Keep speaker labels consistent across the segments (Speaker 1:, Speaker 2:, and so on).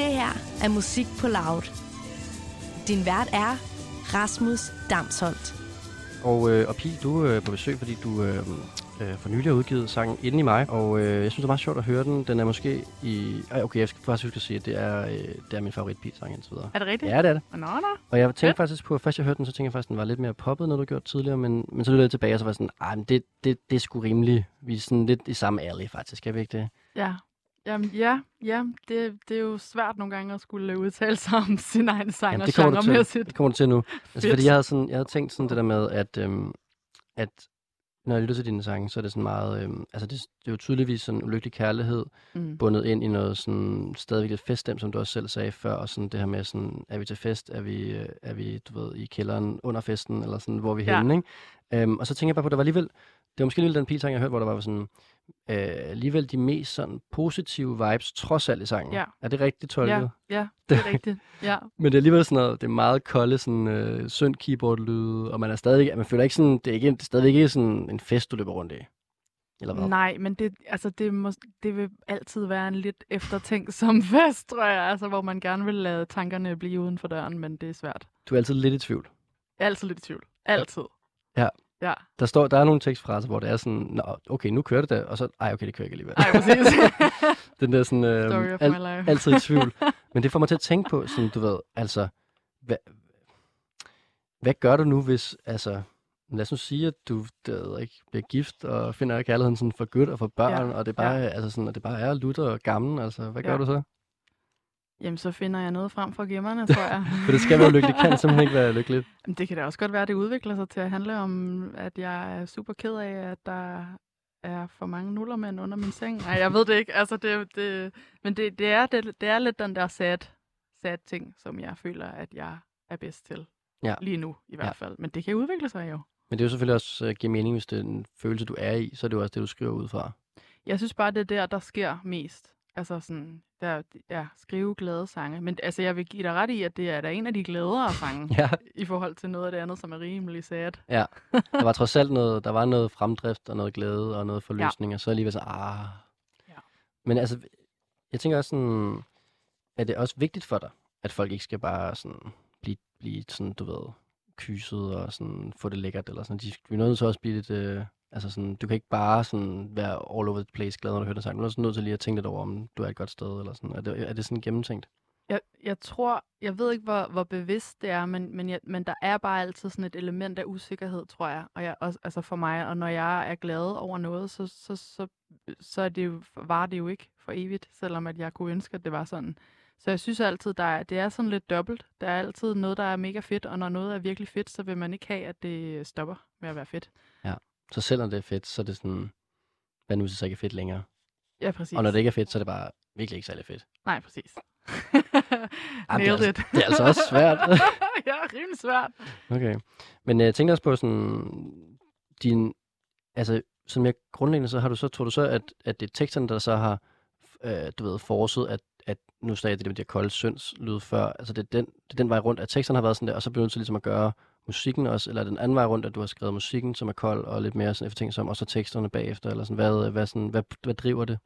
Speaker 1: Det her er Musik på Loud. Din vært er Rasmus Damsholdt.
Speaker 2: Og, øh, og Pil, du er på besøg, fordi du øh, øh, for nylig har udgivet sangen Inden i mig. Og øh, jeg synes, det er meget sjovt at høre den. Den er måske i... Ej, okay, jeg skal faktisk huske at sige, at det er, øh, det er min favorit Pil-sang indtil videre.
Speaker 3: Er det rigtigt?
Speaker 2: Ja, det er det.
Speaker 3: Nå, nå.
Speaker 2: Og jeg tænkte
Speaker 3: Fedt.
Speaker 2: faktisk på, at først jeg hørte den, så tænkte jeg faktisk, at den var lidt mere poppet, når du gjorde tidligere. Men, men så lyttede jeg tilbage, og så var jeg sådan, ej, men det, det, det er sgu rimeligt. Vi er sådan lidt i samme alley, faktisk. Er vi ikke det?
Speaker 3: Ja. Jamen, ja, ja det, det er jo svært nogle gange at skulle udtale sig om sin egen sang
Speaker 2: Jamen,
Speaker 3: og
Speaker 2: det kommer du til.
Speaker 3: genremæssigt.
Speaker 2: Det kommer du til nu. Altså, fordi jeg havde, sådan, jeg havde tænkt sådan det der med, at, øhm, at når jeg lytter til dine sange, så er det sådan meget... Øhm, altså, det, det er jo tydeligvis sådan ulykkelig kærlighed,
Speaker 3: Mm.
Speaker 2: bundet ind i noget sådan stadigvæk lidt feststemt, som du også selv sagde før, og sådan det her med sådan, er vi til fest, er vi, øh, er vi du ved, i kælderen under festen, eller sådan, hvor er vi
Speaker 3: Ja.
Speaker 2: henne, ikke? Øhm, og så tænker jeg bare på, at der var alligevel, det var måske alligevel den pilsang, jeg hørte, hvor der var sådan, øh, alligevel de mest sådan positive vibes, trods alt i sangen.
Speaker 3: Ja.
Speaker 2: Er det rigtigt tolket?
Speaker 3: Ja, ja, det er rigtigt. Ja.
Speaker 2: Men det er alligevel sådan noget, det er meget kolde, sådan øh, synd keyboard-lyde, og man er stadig, man føler ikke sådan, det er, ikke, det er stadig ikke sådan en fest, du løber rundt i. Eller hvad?
Speaker 3: Nej, men det, altså, det, må, det vil altid være en lidt eftertænksom fest, tror jeg. Altså, hvor man gerne vil lade tankerne blive uden for døren, men det er svært.
Speaker 2: Du er altid lidt i tvivl.
Speaker 3: Jeg er altid lidt i tvivl. Altid.
Speaker 2: Ja.
Speaker 3: Ja.
Speaker 2: Der, står, der er nogle tekstfraser, hvor det er sådan, Nå, okay, nu kører det der, og så, ej, okay, det kører ikke alligevel.
Speaker 3: Ej, præcis.
Speaker 2: Den der sådan, øh,
Speaker 3: Story of
Speaker 2: al,
Speaker 3: my life.
Speaker 2: altid i tvivl. Men det får mig til at tænke på, sådan, du ved, altså, hvad, hvad gør du nu, hvis, altså, lad os nu sige, at du jeg ikke, bliver gift og finder kærligheden sådan for godt og for børn,
Speaker 3: Ja,
Speaker 2: og det bare,
Speaker 3: ja.
Speaker 2: altså sådan, og det bare er lutter og gammel, altså, hvad gør
Speaker 3: Ja.
Speaker 2: du så?
Speaker 3: Jamen, så finder jeg noget frem fra gemmerne, tror jeg.
Speaker 2: For det skal være lykkeligt, det kan simpelthen ikke være lykkeligt.
Speaker 3: Jamen, Det kan da også godt være, at det udvikler sig til at handle om, at jeg er super ked af, at der er for mange nullermænd under min seng. Nej, jeg ved det ikke. Altså, det, det, men det, det, er, det, det er lidt den der sad, sad ting, som jeg føler, at jeg er bedst til.
Speaker 2: Ja.
Speaker 3: Lige nu, i hvert
Speaker 2: Ja.
Speaker 3: fald. Men det kan udvikle sig jo.
Speaker 2: Men det er jo selvfølgelig også uh, giver mening, hvis det er en følelse, du er i, så er det jo også det, du skriver ud fra.
Speaker 3: Jeg synes bare, det er der, der sker mest. Altså sådan, der, ja, skrive glade sange. Men altså, jeg vil give dig ret i, at det er da en af de gladere sange,
Speaker 2: Ja,
Speaker 3: i forhold til noget af det andet, som er rimelig sad.
Speaker 2: ja. Der var trods alt noget, der var noget fremdrift og noget glæde og noget forløsning, ja. og så alligevel så, ah.
Speaker 3: Ja.
Speaker 2: Men altså, jeg tænker også sådan, er det også vigtigt for dig, at folk ikke skal bare sådan blive, blive sådan, du ved, kyset og sådan få det lækkert, eller sådan. De vi er nødt til også blive lidt, øh, altså sådan, du kan ikke bare sådan være all over the place glad, når du hører den sang. Du er også nødt til lige at tænke lidt over, om du er et godt sted, eller sådan. Er det, er det sådan gennemtænkt?
Speaker 3: Jeg, jeg tror, jeg ved ikke, hvor, hvor bevidst det er, men, men, jeg, men der er bare altid sådan et element af usikkerhed, tror jeg. Og jeg også, altså for mig, og når jeg er glad over noget, så, så, så, så er det jo, var det jo ikke for evigt, selvom at jeg kunne ønske, at det var sådan. Så jeg synes altid, der er, det er sådan lidt dobbelt. Der er altid noget, der er mega fedt, og når noget er virkelig fedt, så vil man ikke have, at det stopper med at være fedt.
Speaker 2: Så selvom det er fedt, så er det sådan, hvad nu hvis det så ikke er fedt længere?
Speaker 3: Ja, præcis.
Speaker 2: Og når det ikke er fedt, så er det bare virkelig ikke særlig fedt.
Speaker 3: Nej, præcis.
Speaker 2: Jamen, det, er altså, det er altså også svært.
Speaker 3: ja, rimelig svært.
Speaker 2: okay. Men øh, jeg tænker også på sådan, din, altså, som jeg grundlæggende så har du så, tror du så, at, at det er teksterne, der så har, øh, du ved, forset, at, at nu sagde jeg det med de her kolde synds lyd før, altså det er, den, det er den vej rundt, at teksterne har været sådan der, og så bliver du nødt til ligesom at gøre musikken også, eller er den anden vej rundt, at du har skrevet musikken, som er kold og lidt mere sådan eftertænksom, og så teksterne bagefter, eller sådan, hvad, hvad, sådan, hvad, hvad driver det?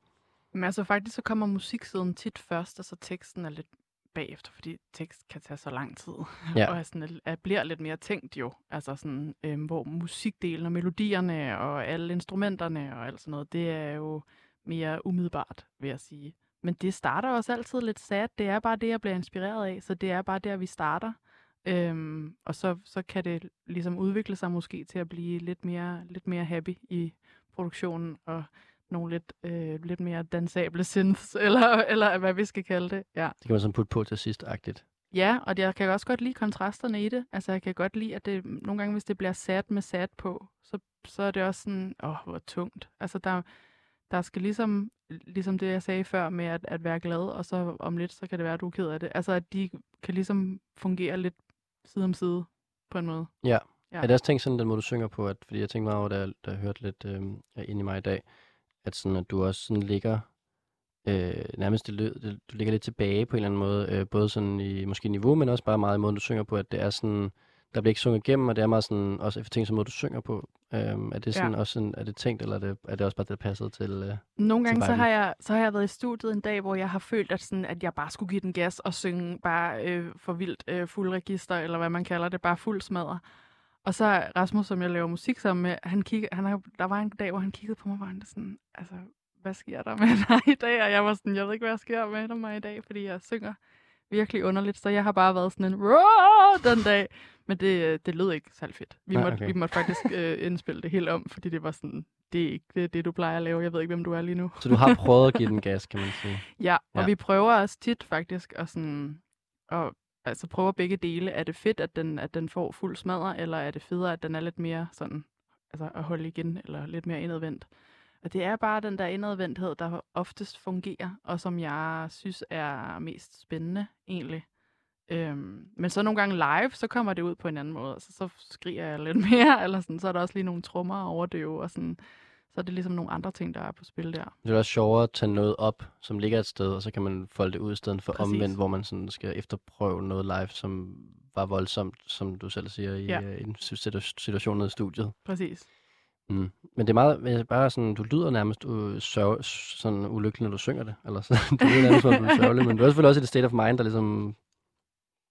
Speaker 3: Men altså faktisk så kommer musiksiden tit først, og så teksten er lidt bagefter, fordi tekst kan tage så lang tid.
Speaker 2: Ja.
Speaker 3: og er sådan, er, bliver lidt mere tænkt jo. Altså sådan, øhm, hvor musikdelen og melodierne og alle instrumenterne og alt sådan noget, det er jo mere umiddelbart, vil jeg sige. Men det starter også altid lidt sad. Det er bare det, jeg bliver inspireret af. Så det er bare der, vi starter. Øhm, og så, så kan det ligesom udvikle sig måske til at blive lidt mere, lidt mere happy i produktionen og nogle lidt, øh, lidt mere dansable synths, eller, eller hvad vi skal kalde det. Ja.
Speaker 2: Det kan man sådan putte på til sidst-agtigt.
Speaker 3: Ja, og jeg kan også godt lide kontrasterne i det. Altså, jeg kan godt lide, at det nogle gange, hvis det bliver sat med sat på, så, så er det også sådan, åh, hvor tungt. Altså, der, der skal ligesom, ligesom det, jeg sagde før med at, at være glad, og så om lidt, så kan det være, at du er ked af det. Altså, at de kan ligesom fungere lidt side om side, på en måde.
Speaker 2: Ja.
Speaker 3: Ja.
Speaker 2: Er det også tænkt sådan, den måde, du synger på, at, fordi jeg tænkte meget over, da jeg, da jeg hørte lidt øh, ind i mig i dag, at, sådan, at du også sådan ligger, øh, nærmest det, det, du ligger lidt tilbage på en eller anden måde, øh, både sådan i måske niveau, men også bare meget i måden, du synger på, at det er sådan, der bliver ikke sunget igennem, og det er meget sådan, også eftertænkt som måde, du synger på. Øhm, er det sådan ja. også sådan, er det tænkt, eller er det, er det også bare det, der passede til? Øh,
Speaker 3: Nogle gange
Speaker 2: til
Speaker 3: så har, jeg, så har jeg været i studiet en dag, hvor jeg har følt, at, sådan, at jeg bare skulle give den gas og synge bare øh, for vildt øh, fuld register, eller hvad man kalder det, bare fuld smadre. Og så Rasmus, som jeg laver musik sammen med, han kigge, han har, der var en dag, hvor han kiggede på mig, hvor han sådan, altså, hvad sker der med dig i dag? Og jeg var sådan, jeg ved ikke, hvad der sker med mig i dag, fordi jeg synger virkelig underligt. Så jeg har bare været sådan en den dag. Men det, øh, det lød ikke særlig fedt. Vi,
Speaker 2: Nej,
Speaker 3: måtte,
Speaker 2: okay.
Speaker 3: vi måtte faktisk øh, indspille det helt om, fordi det var sådan, det er ikke det, det, du plejer at lave. Jeg ved ikke, hvem du er lige nu.
Speaker 2: Så du har prøvet at give den gas, kan man sige.
Speaker 3: Ja, og
Speaker 2: Ja.
Speaker 3: vi prøver også tit faktisk at sådan, og, altså prøver begge dele. Er det fedt, at den, at den får fuld smadre, eller er det federe, at den er lidt mere sådan, altså at holde igen, eller lidt mere indadvendt? Og det er bare den der indadvendthed, der oftest fungerer, og som jeg synes er mest spændende, egentlig. Øhm, men så nogle gange live, så kommer det ud på en anden måde. Altså, så skriger jeg lidt mere, eller sådan, så er der også lige nogle trommer over det jo, og sådan, så er det ligesom nogle andre ting, der er på spil der.
Speaker 2: Det er også sjovere at tage noget op, som ligger et sted, og så kan man folde det ud i stedet for
Speaker 3: Præcis.
Speaker 2: omvendt, hvor man sådan skal efterprøve noget live, som var voldsomt, som du selv siger, i
Speaker 3: Ja.
Speaker 2: ja. en situ- situation nede i studiet.
Speaker 3: Præcis.
Speaker 2: Mm. Men det er meget, bare sådan, du lyder nærmest øh, uh, sørg, sådan ulykkelig, når du synger det. Eller så, du lyder nærmest, som du er sørgelig, men du er selvfølgelig også i det state of mind, der ligesom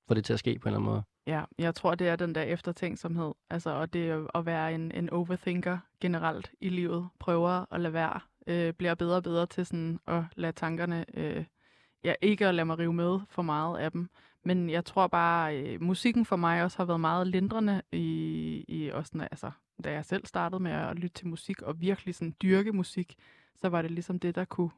Speaker 2: får det til at ske på en eller anden måde.
Speaker 3: Ja, jeg tror, det er den der eftertænksomhed. Altså, og det at være en, en overthinker generelt i livet. Prøver at lade være. Øh, bliver bedre og bedre til sådan at lade tankerne... Øh, ja, ikke at lade mig rive med for meget af dem. Men jeg tror bare, øh, musikken for mig også har været meget lindrende i, i også, når- altså, da jeg selv startede med at lytte til musik og virkelig sådan dyrke musik, så var det ligesom det, der kunne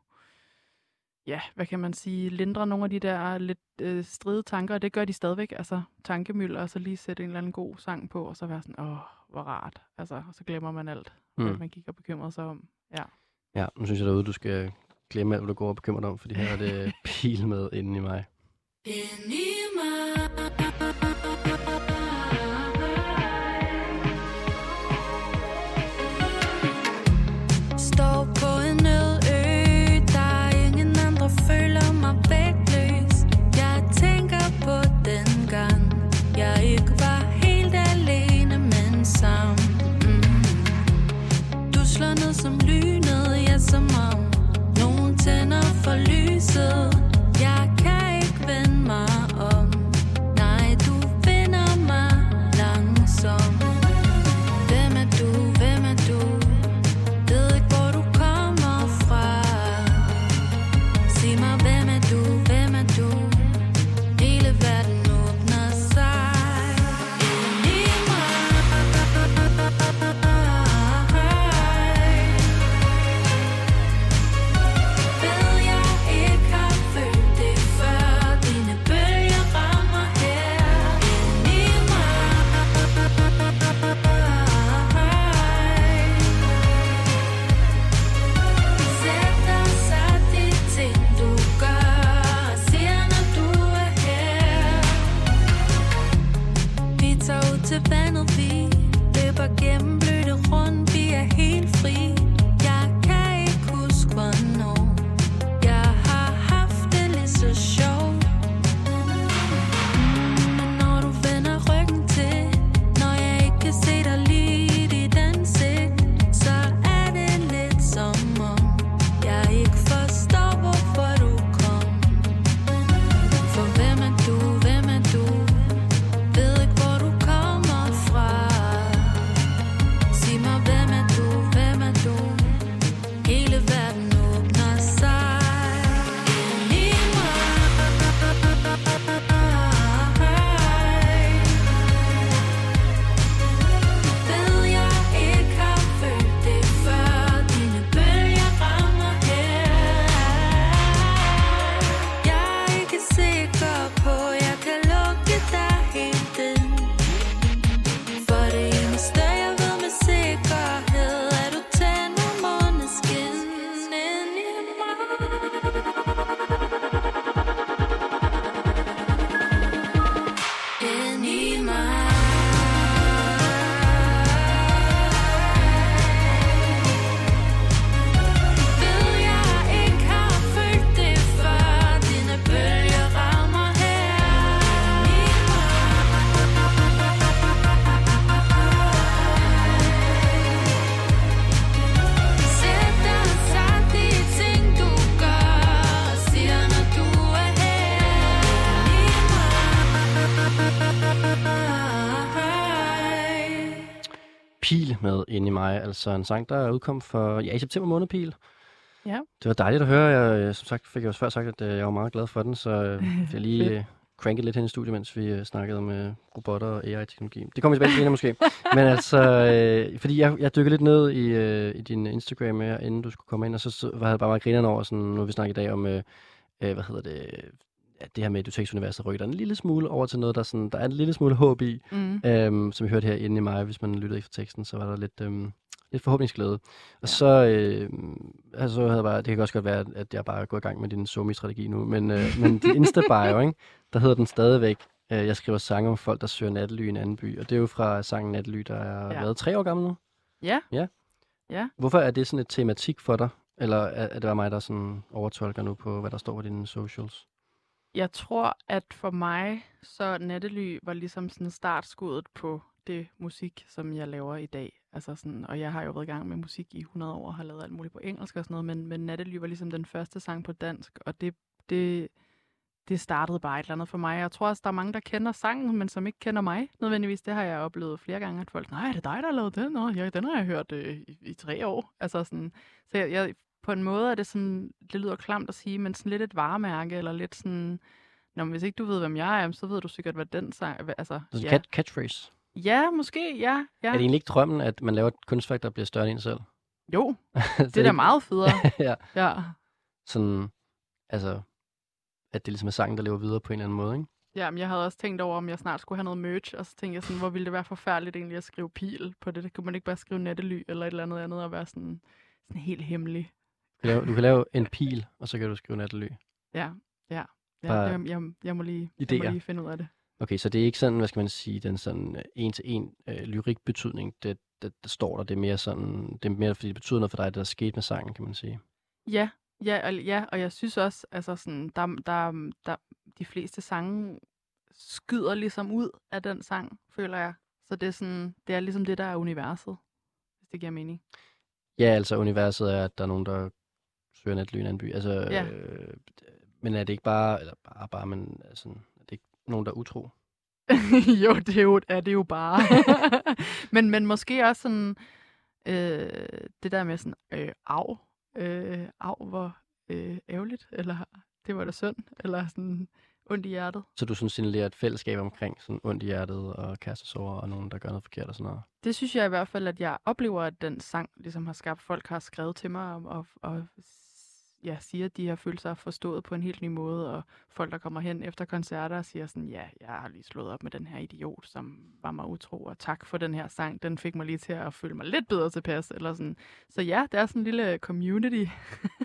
Speaker 3: ja, hvad kan man sige, lindre nogle af de der lidt øh, stride tanker, og det gør de stadigvæk, altså tankemøller, og så lige sætte en eller anden god sang på, og så være sådan, åh, hvor rart, altså, og så glemmer man alt, mm. Hvad man gik og bekymrede sig om. Ja.
Speaker 2: Ja, nu synes jeg derude, du skal glemme alt, hvad du går og bekymrer dig om, fordi her er det pil med inden i mig.
Speaker 4: Står
Speaker 2: Pil med ind i mig, altså en sang, der er udkom for, ja, i september måned, Pil.
Speaker 3: Ja.
Speaker 2: Det var dejligt at høre. Jeg, øh, som sagt fik jeg også før sagt, at øh, jeg var meget glad for den, så øh, jeg lige cranket lidt hen i studiet, mens vi snakkede om øh, robotter og AI-teknologi. Det kommer vi tilbage til måske. Men altså, øh, fordi jeg, jeg dykkede lidt ned i, øh, i din Instagram, her, inden du skulle komme ind, og så, så var jeg bare meget grinerne over, sådan, nu vi snakket i dag om, øh, hvad hedder det, ja, det her med, at Dutex-universet rykker en lille smule over til noget, der, sådan, der er en lille smule håb i,
Speaker 3: Mm.
Speaker 2: øhm, som vi hørte her inde i mig, hvis man lyttede efter teksten, så var der lidt, øhm, lidt forhåbningsglæde. Og
Speaker 3: Ja.
Speaker 2: så, øh, altså, havde jeg bare, det kan også godt være, at jeg bare er gået i gang med din somi-strategi nu, men, øh, men din Insta-bio, ikke, der hedder den stadigvæk, øh, jeg skriver sange om folk, der søger nattely i en anden by, og det er jo fra sangen Nattely, der er
Speaker 3: ja.
Speaker 2: været tre år gammel nu.
Speaker 3: Ja.
Speaker 2: Ja.
Speaker 3: Ja.
Speaker 2: Hvorfor er det sådan et tematik for dig? Eller er, er det bare mig, der sådan overtolker nu på, hvad der står på dine socials?
Speaker 3: Jeg tror, at for mig, så Nattely var ligesom sådan startskuddet på det musik, som jeg laver i dag. Altså sådan, og jeg har jo været i gang med musik i 100 år, og har lavet alt muligt på engelsk og sådan noget, men, men Nattely var ligesom den første sang på dansk, og det, det, det startede bare et eller andet for mig. Jeg tror også, der er mange, der kender sangen, men som ikke kender mig nødvendigvis. Det har jeg oplevet flere gange, at folk, nej, er det dig, der har lavet den? Nå, ja, den har jeg hørt øh, i, i tre år. Altså sådan, så jeg, jeg, på en måde er det sådan, det lyder klamt at sige, men sådan lidt et varemærke, eller lidt sådan, Nå, men hvis ikke du ved, hvem jeg er, så ved du sikkert, hvad den sang... Altså,
Speaker 2: Altså,
Speaker 3: ja.
Speaker 2: cat, catchphrase.
Speaker 3: ja, måske, ja. ja.
Speaker 2: Er det egentlig ikke drømmen, at man laver et kunstværk, der bliver større end en selv?
Speaker 3: Jo, det er da meget federe.
Speaker 2: ja.
Speaker 3: ja.
Speaker 2: Sådan, altså, at det ligesom er sangen, der lever videre på en eller anden måde, ikke?
Speaker 3: ja, men jeg havde også tænkt over, om jeg snart skulle have noget merch, og så tænkte jeg sådan, hvor ville det være forfærdeligt egentlig at skrive pil på det. Det kunne man ikke bare skrive nattely eller et eller andet andet, og være sådan, sådan helt hemmelig.
Speaker 2: Du kan, lave, du kan lave en pil, og så kan du skrive nattely.
Speaker 3: Ja, ja. ja
Speaker 2: Bare
Speaker 3: jeg, jeg, jeg, må lige, jeg må
Speaker 2: idéer.
Speaker 3: lige finde ud af det.
Speaker 2: Okay, så det er ikke sådan, hvad skal man sige, den sådan øh, en-til-en øh, lyrik-betydning, det, det, det, står der. Det er mere sådan, det er mere, fordi det betyder noget for dig, det der er sket med sangen, kan man sige.
Speaker 3: Ja, ja, og, ja, og jeg synes også, altså sådan, der, der, der, de fleste sange skyder ligesom ud af den sang, føler jeg. Så det er sådan, det er ligesom det, der er universet, hvis det giver mening.
Speaker 2: Ja, altså universet er, at der er nogen, der søger nattely i en anden by. Altså,
Speaker 3: Ja.
Speaker 2: øh, men er det ikke bare, eller bare, bare men altså, er det ikke nogen, der er utro?
Speaker 3: jo, det er jo, er det jo bare. men, men måske også sådan, øh, det der med sådan, øh, af, øh, af, hvor øh, ærgerligt, eller det var da synd, eller sådan ondt i hjertet.
Speaker 2: Så du synes, signalerer et fællesskab omkring sådan ondt i hjertet og kærestesover og nogen, der gør noget forkert og sådan noget?
Speaker 3: Det synes jeg i hvert fald, at jeg oplever, at den sang ligesom har skabt. Folk har skrevet til mig og, og, og ja, siger, at de har følt sig forstået på en helt ny måde, og folk, der kommer hen efter koncerter og siger sådan, ja, jeg har lige slået op med den her idiot, som var mig utro, og tak for den her sang, den fik mig lige til at føle mig lidt bedre tilpas, eller sådan. Så ja, det er sådan en lille community.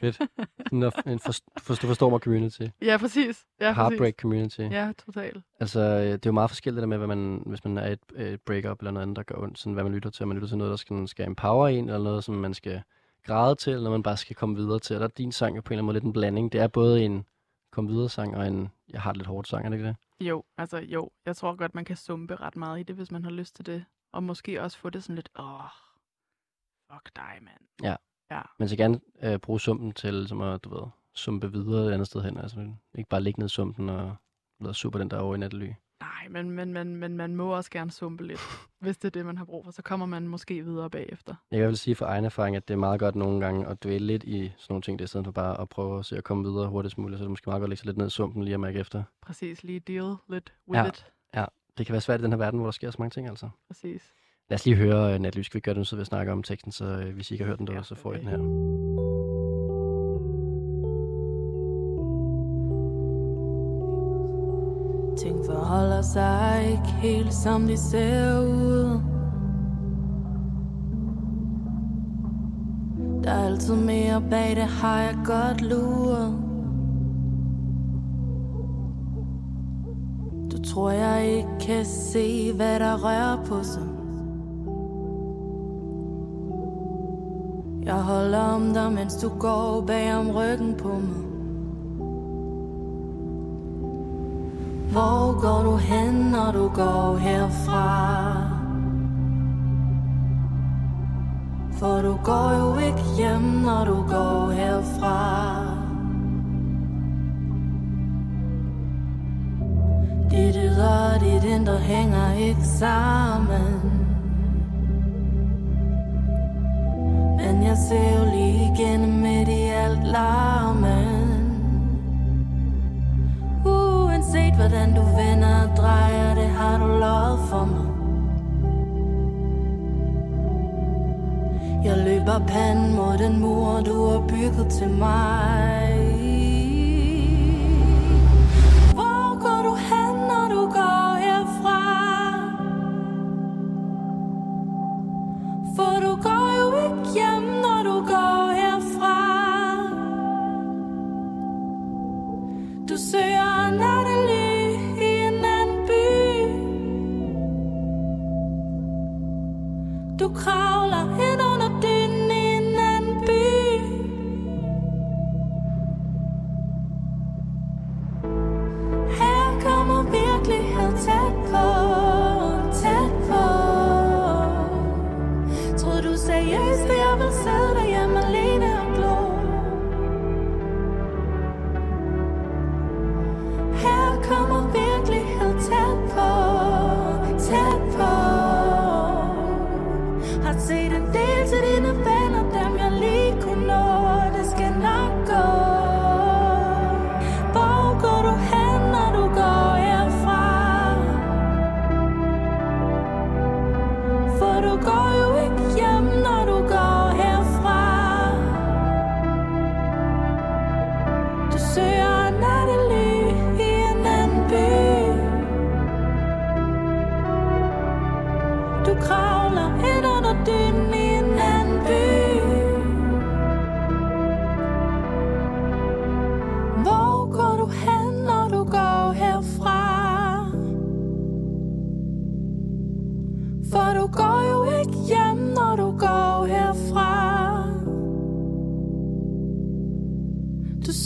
Speaker 2: Fedt. Sådan en, en for, for, du forstår mig community.
Speaker 3: ja, præcis. Ja,
Speaker 2: Heartbreak community.
Speaker 3: Præcis. Ja, totalt.
Speaker 2: Altså, øh, det er jo meget forskelligt det der med, hvad man, hvis man er et, et breakup eller noget andet, der gør ondt, sådan hvad man lytter til. Om man lytter til noget, der skal, skal empower en, eller noget, som man skal græde til, eller noget, man bare skal komme videre til. Og der er din sang jo på en eller anden måde lidt en blanding. Det er både en kom videre sang og en jeg har det lidt hårdt sang, er det ikke det?
Speaker 3: Jo, altså jo, jeg tror godt, man kan sumpe ret meget i det, hvis man har lyst til det. Og måske også få det sådan lidt, åh, fuck dig, mand.
Speaker 2: Men så gerne øh, bruge sumpen til ligesom at, du ved, sumpe videre et andet sted hen. Altså ikke bare ligge ned i sumpen og være super den der over i nattely.
Speaker 3: Nej, men, men, men, men man må også gerne sumpe lidt, hvis det er det, man har brug for. Så kommer man måske videre bagefter.
Speaker 2: Jeg vil sige fra egen erfaring, at det er meget godt nogle gange at dvæle lidt i sådan nogle ting, det er stedet for bare at prøve at se at komme videre hurtigst muligt. Så er det måske meget godt at lægge sig lidt ned i sumpen lige at mærke efter.
Speaker 3: Præcis, lige deal lidt with
Speaker 2: Ja.
Speaker 3: it.
Speaker 2: Det kan være svært i den her verden, hvor der sker så mange ting, altså.
Speaker 3: Præcis.
Speaker 2: Lad os lige høre uh, Natly. Skal vi gøre det nu, så vi snakker om teksten, så uh, hvis I ikke har hørt den
Speaker 3: Ja,
Speaker 2: derude, så får I
Speaker 3: okay.
Speaker 2: den her.
Speaker 4: Forholder sig ikke helt som de ser ud. Der er altid mere bag det, har jeg godt luret. Du tror jeg ikke kan se, hvad der rører på sig. Jeg holder om dig, mens du går bag om ryggen på mig. Hvor går du hen, når du går herfra? For du går jo ikke hjem, når du går herfra. Dit ydre og dit indre hænger ikke sammen. Men jeg ser jo lige igennem midt i alt larmen hvordan du vender og drejer det, har du lovet for mig Jeg løber panden mod den mur, du har bygget til mig Hvor går du hen, når du går herfra? For du går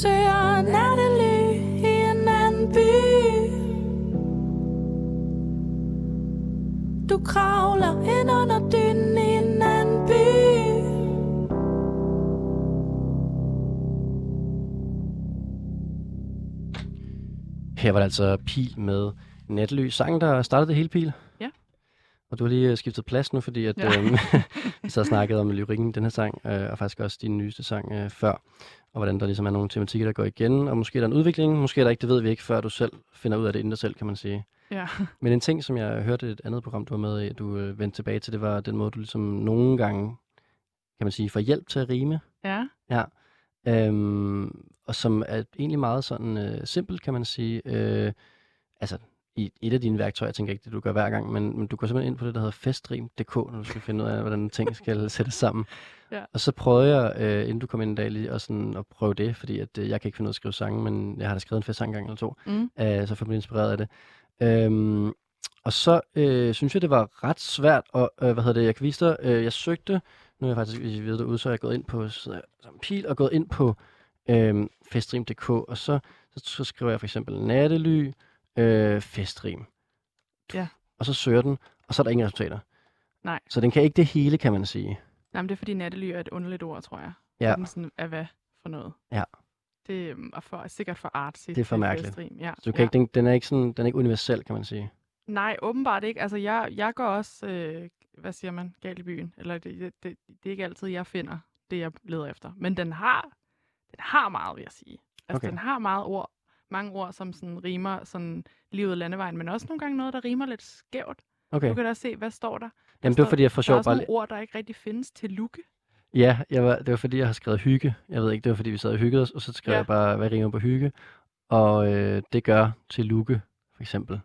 Speaker 4: søger nattely i en anden by Du kravler ind under dynen i en anden by Her
Speaker 2: var det altså Pil med Natløs. Sangen, der startede det hele, Pil.
Speaker 3: Ja.
Speaker 2: Og du har lige øh, skiftet plads nu, fordi at,
Speaker 3: Ja.
Speaker 2: øhm, vi så har snakket om lyrikken i den her sang, øh, og faktisk også din nyeste sang øh, før, og hvordan der ligesom er nogle tematikker, der går igen, og måske er der en udvikling, måske er der ikke, det ved vi ikke, før du selv finder ud af det inden dig selv, kan man sige.
Speaker 3: Ja.
Speaker 2: Men en ting, som jeg hørte i et andet program, du var med i, du øh, vendte tilbage til, det var den måde, du ligesom nogle gange, kan man sige, får hjælp til at rime.
Speaker 3: Ja.
Speaker 2: Øhm, og som er egentlig meget sådan øh, simpelt, kan man sige. Øh, altså, i et af dine værktøjer, jeg tænker ikke det, du gør hver gang, men, men du går simpelthen ind på det, der hedder festrim.dk, når du skal finde ud af, hvordan ting skal sættes sammen.
Speaker 3: Ja.
Speaker 2: Og så prøvede jeg, øh, inden du kom ind i dag, lige at, sådan, at prøve det, fordi at, øh, jeg kan ikke finde ud af at skrive sange, men jeg har da skrevet en festsang engang eller to,
Speaker 3: Mm.
Speaker 2: øh, så får jeg inspireret af det. Øhm, og så øh, synes jeg, det var ret svært, og øh, hvad hedder det, jeg kan vise dig, øh, jeg søgte, nu er jeg faktisk hvis I ved derude, så er jeg gået ind på så, som pil, og gået ind på øh, festrim.dk, og så, så, så skriver jeg for eksempel nattely, øh, festrim.
Speaker 3: Ja.
Speaker 2: Og så søger den, og så er der ingen resultater.
Speaker 3: Nej.
Speaker 2: Så den kan ikke det hele, kan man sige.
Speaker 3: Nej, men det er fordi nattely er et underligt ord, tror jeg.
Speaker 2: Ja.
Speaker 3: Den sådan er hvad for noget.
Speaker 2: Ja.
Speaker 3: Det øhm, er for, sikkert for artsy.
Speaker 2: Det er for mærkeligt.
Speaker 3: festrim, Ja.
Speaker 2: Så du kan
Speaker 3: ja.
Speaker 2: ikke, den, den, er ikke sådan, den er ikke universel, kan man sige.
Speaker 3: Nej, åbenbart ikke. Altså, jeg, jeg går også, øh, hvad siger man, galt i byen. Eller det, det, det, det er ikke altid, jeg finder det, jeg leder efter. Men den har, den har meget, vil jeg sige. Altså,
Speaker 2: Okay.
Speaker 3: den har meget ord, mange ord, som sådan rimer sådan af landevejen, men også nogle gange noget, der rimer lidt skævt.
Speaker 2: Okay.
Speaker 3: Du kan da se, hvad står der?
Speaker 2: Jamen, det var fordi, jeg for
Speaker 3: Der er
Speaker 2: sjov bare...
Speaker 3: nogle ord, der ikke rigtig findes til lukke.
Speaker 2: Ja, jeg var, det var fordi, jeg har skrevet hygge. Jeg ved ikke, det var fordi, vi sad og hyggede os, og så skrev
Speaker 3: Ja.
Speaker 2: jeg bare, hvad rimer på hygge. Og øh, det gør til lukke, for eksempel.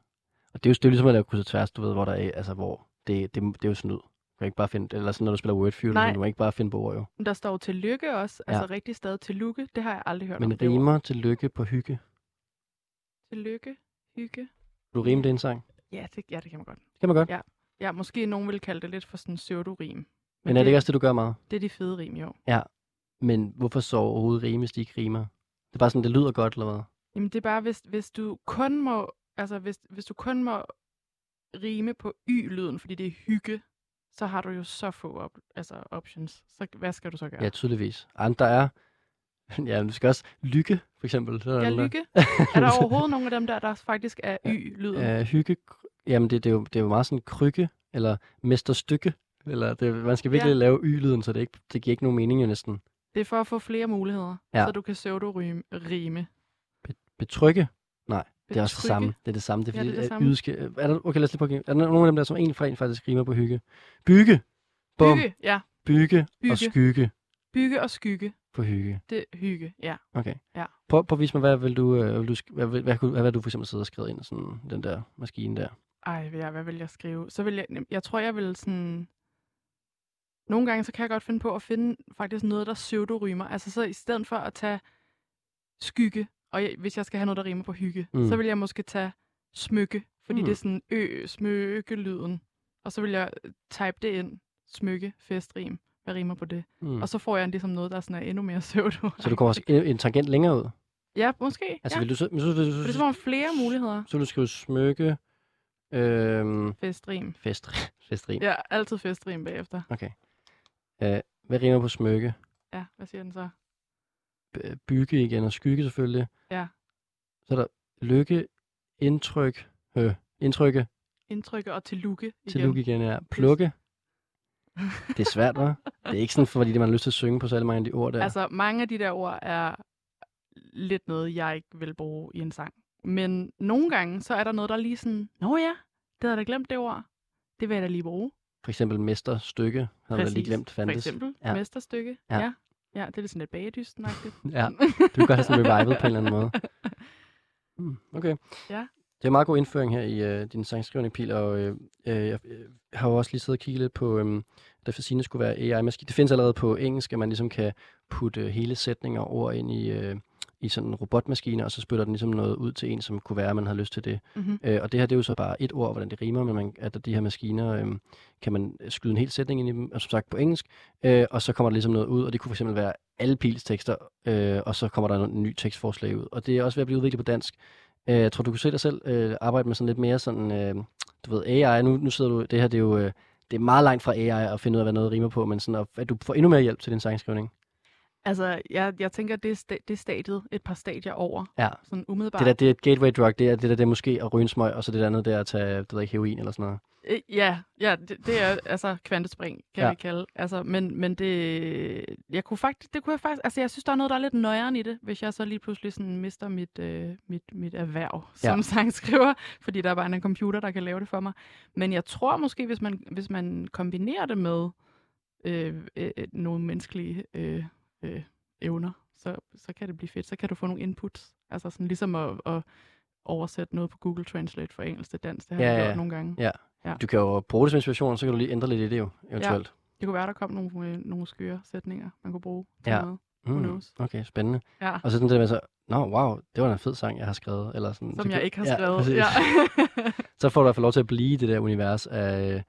Speaker 2: Og det er jo, det er jo ligesom at lave kryds og tværs, du ved, hvor der er, altså hvor, det, det, det er jo snyd. Du kan ikke bare finde, eller sådan, når du spiller Wordfeud, du kan ikke bare finde på ord jo.
Speaker 3: Men Der står til lykke også, altså
Speaker 2: Ja.
Speaker 3: rigtig stadig til lukke. Det har jeg aldrig hørt
Speaker 2: Men
Speaker 3: om. ord.
Speaker 2: rimer til lykke på hygge.
Speaker 3: Til lykke, hygge.
Speaker 2: Du rime det i en sang.
Speaker 3: Ja det, ja, det kan man godt.
Speaker 2: Det kan man godt.
Speaker 3: Ja. Ja, måske nogen vil kalde det lidt for sådan pseudorim. Men,
Speaker 2: Men er det ikke også det, du gør meget?
Speaker 3: Det er de fede rim, jo.
Speaker 2: Men hvorfor så overhovedet rime, hvis de ikke rimer? Det er bare sådan, det lyder godt, eller hvad?
Speaker 3: Jamen, det er bare, hvis, hvis du kun må, altså hvis, hvis du kun må rime på y-lyden, fordi det er hygge, så har du jo så få op, altså options. Så hvad skal du så gøre?
Speaker 2: Ja, tydeligvis. Andre er... Ja, du skal også lykke, for eksempel. Så
Speaker 3: ja lykke. er der overhovedet nogen af dem der, der faktisk er y-lyden?
Speaker 2: Uh, hygge, jamen det, det, er jo, det er jo meget sådan krykke, eller mesterstykke, Eller det, man skal virkelig
Speaker 3: Ja.
Speaker 2: lave y-lyden, så det, ikke, det giver ikke nogen mening jo næsten.
Speaker 3: Det er for at få flere muligheder,
Speaker 2: Ja.
Speaker 3: så du kan pseudo-rime.
Speaker 2: Betrygge? Nej, det er også det samme. Det er det samme. Det er,
Speaker 3: Ja,
Speaker 2: fordi,
Speaker 3: det er det samme.
Speaker 2: yde skal, er der, okay, lad os lige prøve. Er der nogen af dem der, som en fra en faktisk rimer på hygge? Bygge. Bum.
Speaker 3: Bygge, ja.
Speaker 2: Bygge,
Speaker 3: Bygge.
Speaker 2: og skygge
Speaker 3: Bygge og skygge.
Speaker 2: På hygge.
Speaker 3: Det hygge, ja.
Speaker 2: Okay.
Speaker 3: Ja.
Speaker 2: Prøv, prøv at vise mig, hvad vil du, øh, vil du hvad, hvad, hvad, hvad, hvad du for eksempel sidde og skrevet ind i sådan den der maskine der?
Speaker 3: Ej, ja, hvad vil jeg skrive? Så vil jeg, jeg tror, jeg vil sådan... Nogle gange, så kan jeg godt finde på at finde faktisk noget, der pseudo-rymer. Altså så i stedet for at tage skygge, og jeg, hvis jeg skal have noget, der rimer på hygge,
Speaker 2: Mm.
Speaker 3: så vil jeg måske tage smykke, fordi
Speaker 2: Mm.
Speaker 3: det er sådan ø, smykke-lyden. Og så vil jeg type det ind, smykke, festrim, hvad rimer på det.
Speaker 2: Mm.
Speaker 3: Og så får jeg ligesom noget, der sådan er endnu mere pseudo.
Speaker 2: Så du kommer også en, en tangent længere ud?
Speaker 3: Ja, måske.
Speaker 2: Altså,
Speaker 3: ja.
Speaker 2: vil du så, vil du,
Speaker 3: For det er som flere muligheder.
Speaker 2: så vil du skrive smykke, øhm,
Speaker 3: Festrim.
Speaker 2: fest, festrim.
Speaker 3: Ja, altid festrim bagefter.
Speaker 2: Okay. Øh, hvad rimer på smykke?
Speaker 3: Ja, hvad siger den så?
Speaker 2: B- bygge igen og skygge selvfølgelig.
Speaker 3: Ja.
Speaker 2: Så er der lykke, indtryk, øh, indtrykke,
Speaker 3: Indtrykke og til lukke
Speaker 2: til look igen, ja. Plukke. Det er svært, hva'? Det er ikke sådan, fordi man har lyst til at synge på så alle mange af de ord der.
Speaker 3: Altså, mange af de der ord er lidt noget, jeg ikke vil bruge i en sang. Men nogle gange, så er der noget, der er lige sådan, Nå ja, det havde jeg da glemt det ord. Det vil jeg da lige bruge.
Speaker 2: For eksempel mesterstykke, havde jeg lige glemt
Speaker 3: For
Speaker 2: fandtes.
Speaker 3: eksempel
Speaker 2: Ja.
Speaker 3: mesterstykke.
Speaker 2: Ja.
Speaker 3: Ja. ja. Det er lidt sådan lidt bagedysten
Speaker 2: Ja, du kan godt have sådan revival på en eller anden måde. Mm, okay.
Speaker 3: Ja.
Speaker 2: Det er en meget god indføring her i øh, din sangskrivning, Pil, og øh, øh, jeg øh, har jo også lige siddet og kigget lidt på, øh, der for sine skulle være AI-maskine. Det findes allerede på engelsk, at man ligesom kan putte øh, hele sætninger og ord ind i, øh, i sådan en robotmaskine, og så spytter den ligesom noget ud til en, som kunne være, at man har lyst til det.
Speaker 3: mm-hmm.
Speaker 2: Øh, og det her, det er jo så bare et ord, hvordan det rimer, men man, at de her maskiner, øh, kan man skyde en hel sætning ind i dem, og som sagt på engelsk, øh, og så kommer der ligesom noget ud, og det kunne fx være alle Pils tekster, øh, og så kommer der en ny tekstforslag ud. Og det er også ved at blive udviklet på dansk. Øh, jeg tror, du kunne se dig selv øh, arbejde med sådan lidt mere sådan, øh, du ved, AI, nu, nu sidder du, det her, det er jo, øh, det er meget langt fra AI at finde ud af, hvad noget rimer på, men sådan, at, at du får endnu mere hjælp til din sangskrivning.
Speaker 3: Altså, jeg, jeg tænker, det er, det er stadiet et par stadier over.
Speaker 2: Ja.
Speaker 3: Sådan umiddelbart.
Speaker 2: Det der, det er et gateway drug, det er det der, det er måske at ryge en smøg, og så det der andet, det er at tage, det ved ikke, heroin eller sådan noget.
Speaker 3: Øh, Ja, ja det, det er altså kvantespring, kan
Speaker 2: Ja.
Speaker 3: ja. vi kalde. Altså, men, men det, jeg kunne faktisk, det kunne jeg faktisk, altså jeg synes, der er noget, der er lidt nøjeren i det, hvis jeg så lige pludselig sådan mister mit, øh, mit, mit erhverv som
Speaker 2: Ja.
Speaker 3: sangskriver, fordi der er bare en computer, der kan lave det for mig. Men jeg tror måske, hvis man, hvis man kombinerer det med øh, øh, nogle menneskelige øh, øh, evner, så, så kan det blive fedt. Så kan du få nogle inputs. Altså sådan ligesom at, at oversætte noget på Google Translate fra engelsk til dansk. Det har
Speaker 2: Ja,
Speaker 3: jeg
Speaker 2: ja,
Speaker 3: gjort
Speaker 2: ja.
Speaker 3: nogle gange.
Speaker 2: Ja.
Speaker 3: Ja.
Speaker 2: Du kan jo bruge det som inspiration, så kan du lige ændre lidt i det jo, eventuelt.
Speaker 3: Det kunne være, der kom nogle, øh, nogle skøre sætninger, man kunne bruge til
Speaker 2: Ja.
Speaker 3: noget.
Speaker 2: Ja.
Speaker 3: Knows?
Speaker 2: okay, spændende.
Speaker 3: Ja,
Speaker 2: Og så sådan det med så, nå wow, det var en fed sang, jeg har skrevet. Eller sådan, så
Speaker 3: som jeg
Speaker 2: kan-
Speaker 3: ikke har
Speaker 2: ja,
Speaker 3: skrevet.
Speaker 2: præcis.
Speaker 3: Ja,
Speaker 2: så får du i hvert fald lov til at blive det der univers af,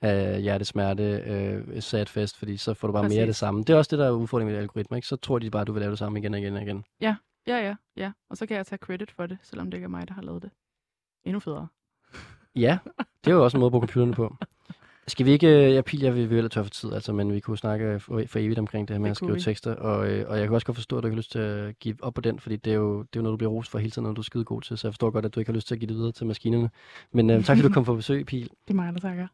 Speaker 2: af hjertesmerte, øh, sad fest, fordi så får du bare mere af det
Speaker 3: Præcis.
Speaker 2: samme. Det er også det, der er udfordringen med algoritmer, ikke? Så tror de bare, at du vil lave det samme igen og igen og igen.
Speaker 3: ja, ja, ja. Og så kan jeg tage credit for det, selvom det ikke er mig, der har lavet det. Endnu federe.
Speaker 2: Ja, det er jo også en måde at bruge computerne på. Skal vi ikke, øh, jeg pil, jeg vil være tør for tid, altså, men vi kunne snakke for, for evigt omkring det her med
Speaker 3: Det
Speaker 2: at skrive
Speaker 3: vi.
Speaker 2: tekster, og, øh, og jeg kan også godt forstå, at du ikke har lyst til at give op på den, fordi det er jo, det er jo noget, du bliver rost for hele tiden, når du er skide god til, så jeg forstår godt, at du ikke har lyst til at give det videre til maskinerne. Men øh, tak fordi du kom på besøg, Pil.
Speaker 3: Det er mig, der takker.